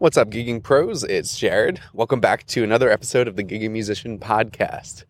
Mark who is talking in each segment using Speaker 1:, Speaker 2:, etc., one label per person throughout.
Speaker 1: What's up, Gigging Pros? It's Jared. Welcome back to another episode of the Gigging Musician Podcast.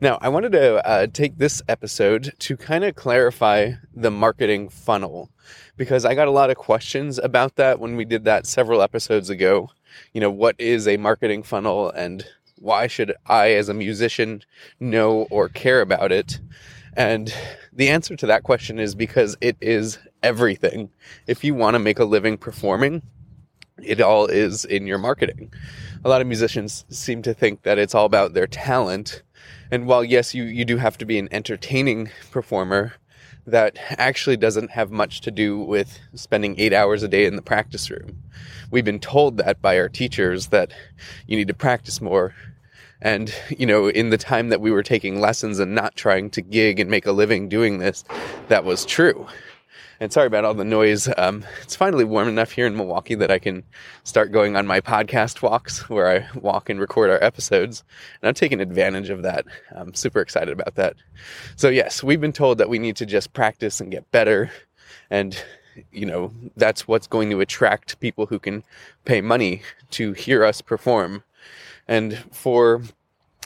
Speaker 1: Now, I wanted to uh, take this episode to kind of clarify the marketing funnel because I got a lot of questions about that when we did that several episodes ago. You know, what is a marketing funnel and why should I, as a musician, know or care about it? And the answer to that question is because it is everything. If you want to make a living performing, it all is in your marketing. A lot of musicians seem to think that it's all about their talent. And while, yes, you, you do have to be an entertaining performer, that actually doesn't have much to do with spending eight hours a day in the practice room. We've been told that by our teachers that you need to practice more. And, you know, in the time that we were taking lessons and not trying to gig and make a living doing this, that was true. And sorry about all the noise. Um, it's finally warm enough here in Milwaukee that I can start going on my podcast walks where I walk and record our episodes. And I'm taking advantage of that. I'm super excited about that. So, yes, we've been told that we need to just practice and get better. And, you know, that's what's going to attract people who can pay money to hear us perform. And for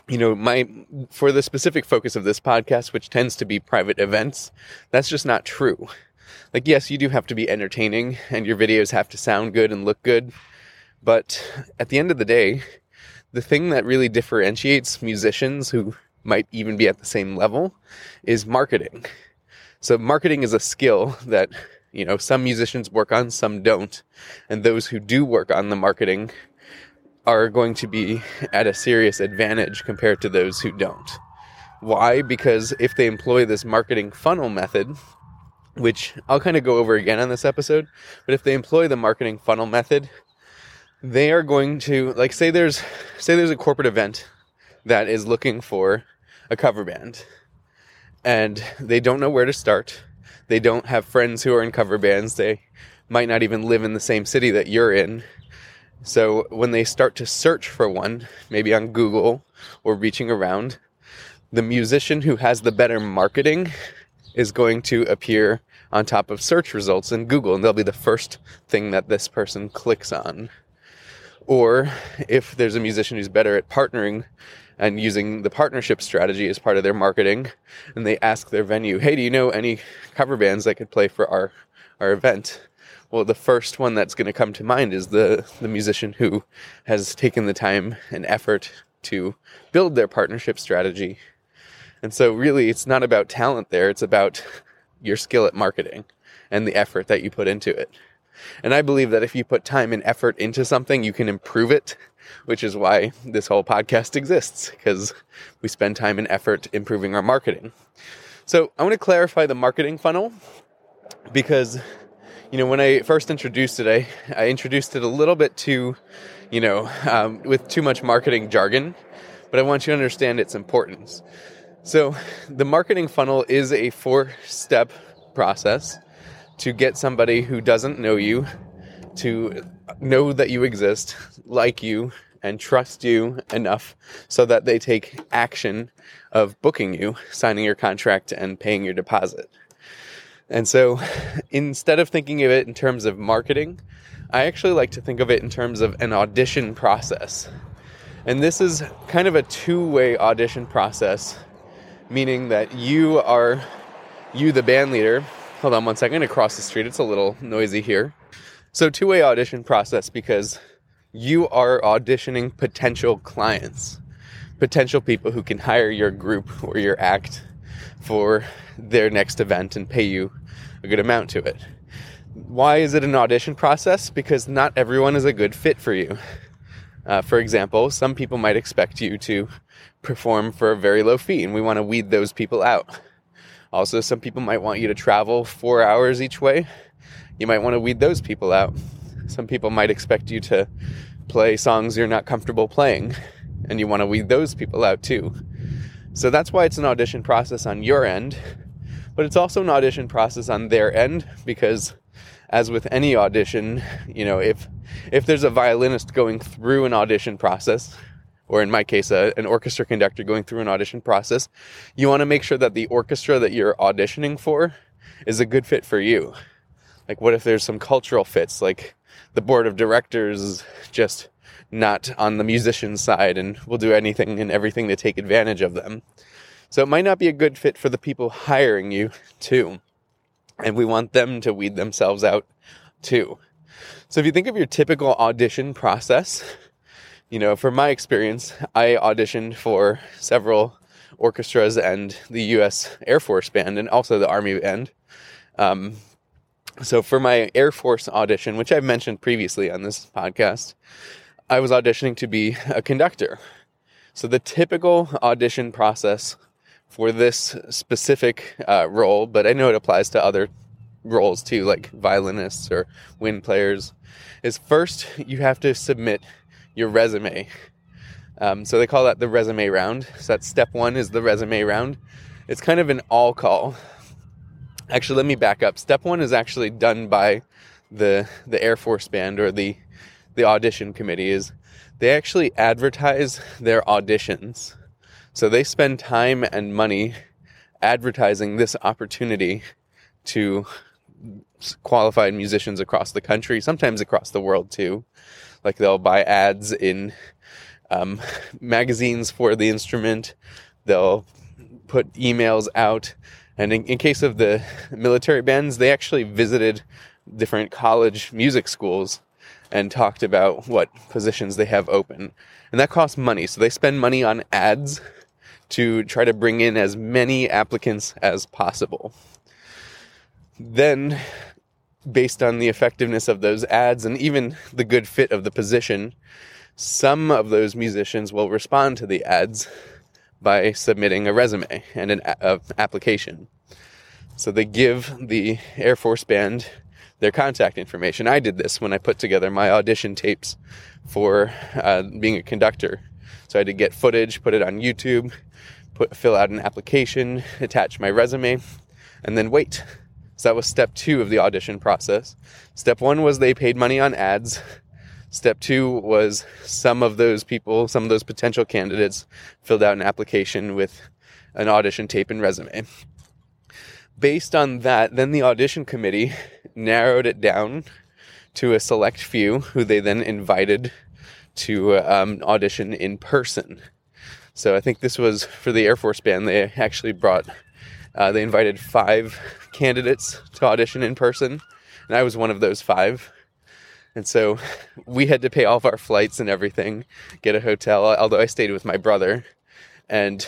Speaker 1: you know, my for the specific focus of this podcast, which tends to be private events, that's just not true like yes you do have to be entertaining and your videos have to sound good and look good but at the end of the day the thing that really differentiates musicians who might even be at the same level is marketing. So marketing is a skill that you know some musicians work on some don't and those who do work on the marketing are going to be at a serious advantage compared to those who don't. Why? Because if they employ this marketing funnel method which I'll kind of go over again on this episode. But if they employ the marketing funnel method, they are going to like say there's say there's a corporate event that is looking for a cover band and they don't know where to start. They don't have friends who are in cover bands. They might not even live in the same city that you're in. So when they start to search for one, maybe on Google or reaching around, the musician who has the better marketing is going to appear on top of search results in Google, and they'll be the first thing that this person clicks on. Or if there's a musician who's better at partnering and using the partnership strategy as part of their marketing, and they ask their venue, hey, do you know any cover bands that could play for our, our event? Well, the first one that's going to come to mind is the, the musician who has taken the time and effort to build their partnership strategy and so, really, it's not about talent there, it's about your skill at marketing and the effort that you put into it. And I believe that if you put time and effort into something, you can improve it, which is why this whole podcast exists, because we spend time and effort improving our marketing. So, I want to clarify the marketing funnel because, you know, when I first introduced it, I, I introduced it a little bit too, you know, um, with too much marketing jargon, but I want you to understand its importance. So, the marketing funnel is a four step process to get somebody who doesn't know you to know that you exist, like you, and trust you enough so that they take action of booking you, signing your contract, and paying your deposit. And so, instead of thinking of it in terms of marketing, I actually like to think of it in terms of an audition process. And this is kind of a two way audition process meaning that you are you the band leader. Hold on one second across the street it's a little noisy here. So two-way audition process because you are auditioning potential clients potential people who can hire your group or your act for their next event and pay you a good amount to it. Why is it an audition process? Because not everyone is a good fit for you uh, for example some people might expect you to perform for a very low fee, and we want to weed those people out. Also, some people might want you to travel four hours each way. You might want to weed those people out. Some people might expect you to play songs you're not comfortable playing, and you want to weed those people out too. So that's why it's an audition process on your end, but it's also an audition process on their end because as with any audition, you know, if if there's a violinist going through an audition process, or in my case, a, an orchestra conductor going through an audition process, you want to make sure that the orchestra that you're auditioning for is a good fit for you. Like, what if there's some cultural fits, like the board of directors just not on the musician side and will do anything and everything to take advantage of them. So it might not be a good fit for the people hiring you, too. And we want them to weed themselves out, too. So if you think of your typical audition process, you know, from my experience, I auditioned for several orchestras and the U.S. Air Force Band and also the Army Band. Um, so for my Air Force audition, which I've mentioned previously on this podcast, I was auditioning to be a conductor. So the typical audition process for this specific uh, role, but I know it applies to other roles too, like violinists or wind players, is first you have to submit your resume. Um, so they call that the resume round. So that step one is the resume round. It's kind of an all call. Actually, let me back up. Step one is actually done by the the Air Force Band or the the audition committee. Is they actually advertise their auditions. So they spend time and money advertising this opportunity to qualified musicians across the country, sometimes across the world too. Like they'll buy ads in um, magazines for the instrument. They'll put emails out. And in, in case of the military bands, they actually visited different college music schools and talked about what positions they have open. And that costs money. So they spend money on ads to try to bring in as many applicants as possible. Then based on the effectiveness of those ads and even the good fit of the position, some of those musicians will respond to the ads by submitting a resume and an a- application. So they give the Air Force Band their contact information. I did this when I put together my audition tapes for uh, being a conductor. So I had to get footage, put it on YouTube, put fill out an application, attach my resume, and then wait so that was step two of the audition process. Step one was they paid money on ads. Step two was some of those people, some of those potential candidates filled out an application with an audition tape and resume. Based on that, then the audition committee narrowed it down to a select few who they then invited to um, audition in person. So I think this was for the Air Force Band. They actually brought uh, they invited five candidates to audition in person, and I was one of those five. And so we had to pay all of our flights and everything, get a hotel, although I stayed with my brother. And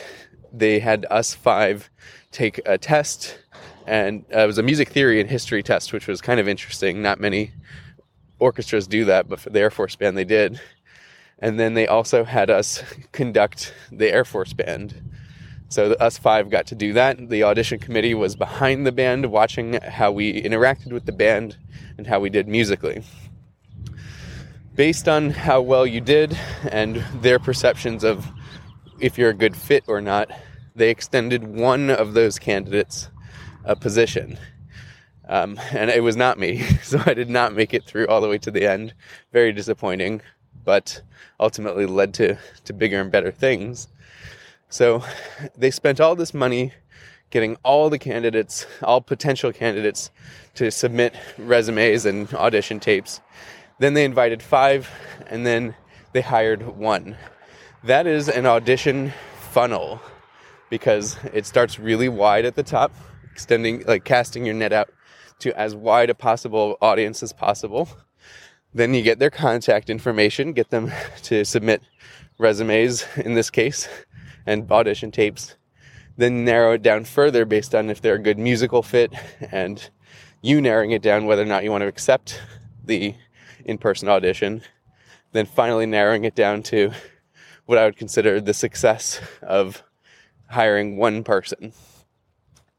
Speaker 1: they had us five take a test, and uh, it was a music theory and history test, which was kind of interesting. Not many orchestras do that, but for the Air Force Band, they did. And then they also had us conduct the Air Force Band. So us five got to do that. The audition committee was behind the band, watching how we interacted with the band and how we did musically. Based on how well you did and their perceptions of if you're a good fit or not, they extended one of those candidates a position. Um, and it was not me, so I did not make it through all the way to the end. Very disappointing, but ultimately led to, to bigger and better things. So they spent all this money getting all the candidates, all potential candidates, to submit resumes and audition tapes. Then they invited five, and then they hired one. That is an audition funnel because it starts really wide at the top, extending, like casting your net out to as wide a possible audience as possible. Then you get their contact information, get them to submit resumes in this case and audition tapes, then narrow it down further based on if they're a good musical fit and you narrowing it down whether or not you want to accept the in person audition, then finally narrowing it down to what I would consider the success of hiring one person.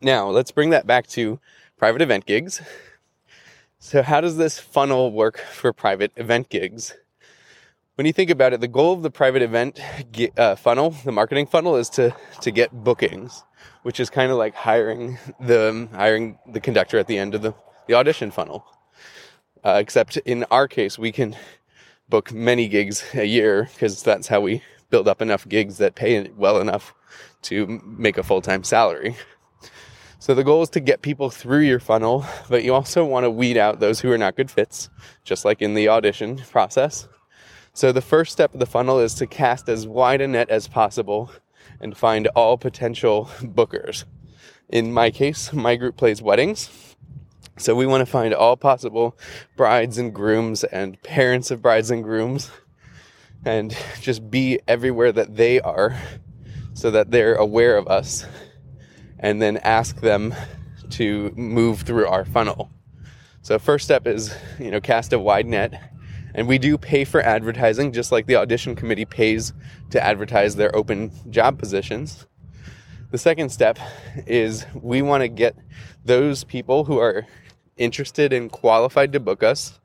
Speaker 1: Now, let's bring that back to private event gigs. So, how does this funnel work for private event gigs? when you think about it, the goal of the private event uh, funnel, the marketing funnel, is to to get bookings, which is kind of like hiring the hiring the conductor at the end of the, the audition funnel. Uh, except in our case, we can book many gigs a year because that's how we build up enough gigs that pay well enough to make a full time salary. So the goal is to get people through your funnel, but you also want to weed out those who are not good fits, just like in the audition process. So the first step of the funnel is to cast as wide a net as possible and find all potential bookers. In my case, my group plays weddings. So we want to find all possible brides and grooms and parents of brides and grooms and just be everywhere that they are so that they're aware of us and then ask them to move through our funnel. So first step is, you know, cast a wide net. And we do pay for advertising just like the audition committee pays to advertise their open job positions. The second step is we want to get those people who are interested and qualified to book us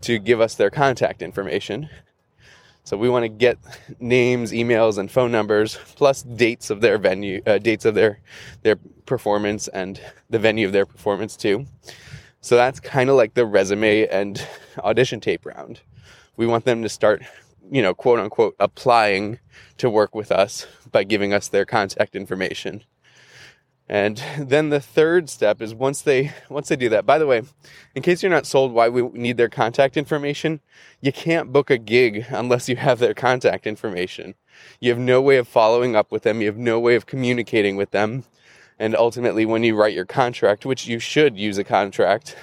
Speaker 1: to give us their contact information. So we want to get names, emails, and phone numbers, plus dates of their venue, uh, dates of their their performance, and the venue of their performance too. So that's kind of like the resume and audition tape round. We want them to start, you know, quote unquote, applying to work with us by giving us their contact information. And then the third step is once they once they do that. By the way, in case you're not sold why we need their contact information, you can't book a gig unless you have their contact information. You have no way of following up with them, you have no way of communicating with them. And ultimately when you write your contract, which you should use a contract,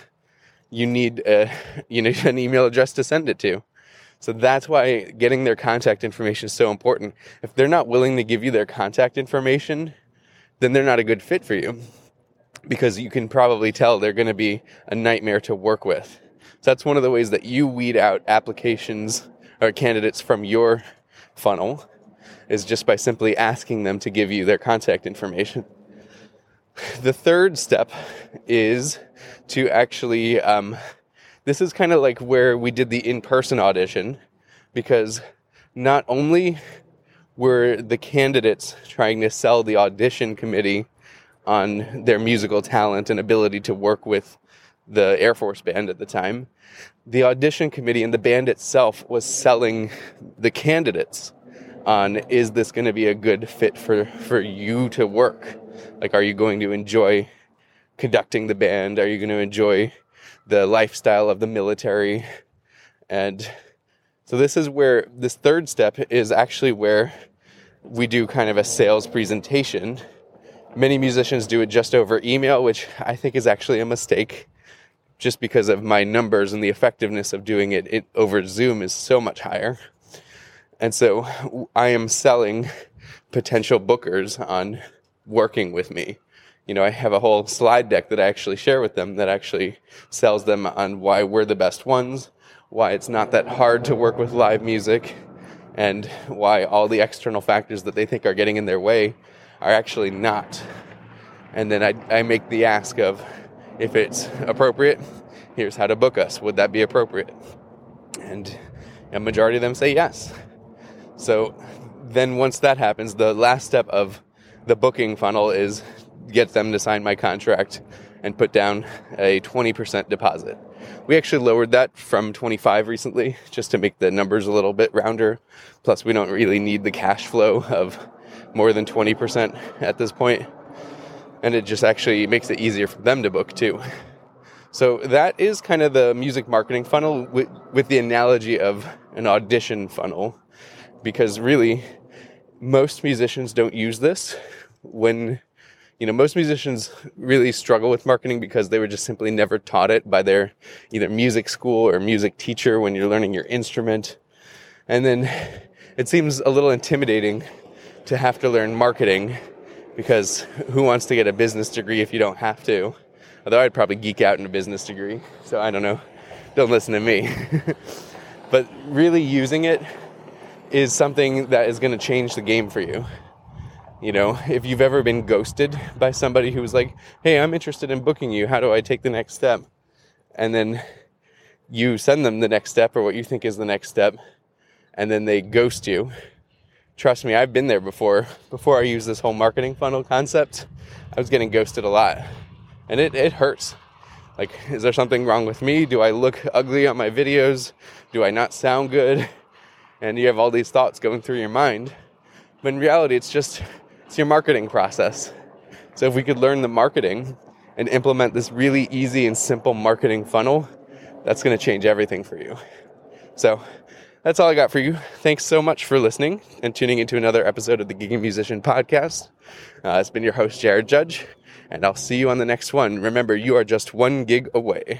Speaker 1: you need uh, a, you need an email address to send it to. So that's why getting their contact information is so important. If they're not willing to give you their contact information, then they're not a good fit for you because you can probably tell they're going to be a nightmare to work with. So that's one of the ways that you weed out applications or candidates from your funnel is just by simply asking them to give you their contact information. The third step is to actually, um, this is kind of like where we did the in person audition because not only were the candidates trying to sell the audition committee on their musical talent and ability to work with the Air Force band at the time. The audition committee and the band itself was selling the candidates on is this going to be a good fit for, for you to work? Like, are you going to enjoy conducting the band? Are you going to enjoy the lifestyle of the military? And so this is where this third step is actually where we do kind of a sales presentation. Many musicians do it just over email, which I think is actually a mistake just because of my numbers and the effectiveness of doing it, it over Zoom is so much higher. And so I am selling potential bookers on working with me. You know, I have a whole slide deck that I actually share with them that actually sells them on why we're the best ones, why it's not that hard to work with live music, and why all the external factors that they think are getting in their way are actually not. And then I, I make the ask of if it's appropriate, here's how to book us. Would that be appropriate? And a majority of them say yes. So then once that happens, the last step of the booking funnel is get them to sign my contract and put down a 20% deposit. We actually lowered that from 25 recently just to make the numbers a little bit rounder. Plus, we don't really need the cash flow of more than 20% at this point. And it just actually makes it easier for them to book too. So that is kind of the music marketing funnel with, with the analogy of an audition funnel. Because really, most musicians don't use this when you know, most musicians really struggle with marketing because they were just simply never taught it by their either music school or music teacher when you're learning your instrument. And then it seems a little intimidating to have to learn marketing because who wants to get a business degree if you don't have to? Although I'd probably geek out in a business degree, so I don't know. Don't listen to me. but really using it is something that is going to change the game for you. You know, if you've ever been ghosted by somebody who's like, hey, I'm interested in booking you, how do I take the next step? And then you send them the next step or what you think is the next step, and then they ghost you. Trust me, I've been there before. Before I used this whole marketing funnel concept, I was getting ghosted a lot. And it, it hurts. Like, is there something wrong with me? Do I look ugly on my videos? Do I not sound good? And you have all these thoughts going through your mind. But in reality, it's just it's your marketing process. So if we could learn the marketing and implement this really easy and simple marketing funnel, that's going to change everything for you. So that's all I got for you. Thanks so much for listening and tuning into another episode of the Gigging Musician Podcast. Uh, it's been your host, Jared Judge, and I'll see you on the next one. Remember, you are just one gig away.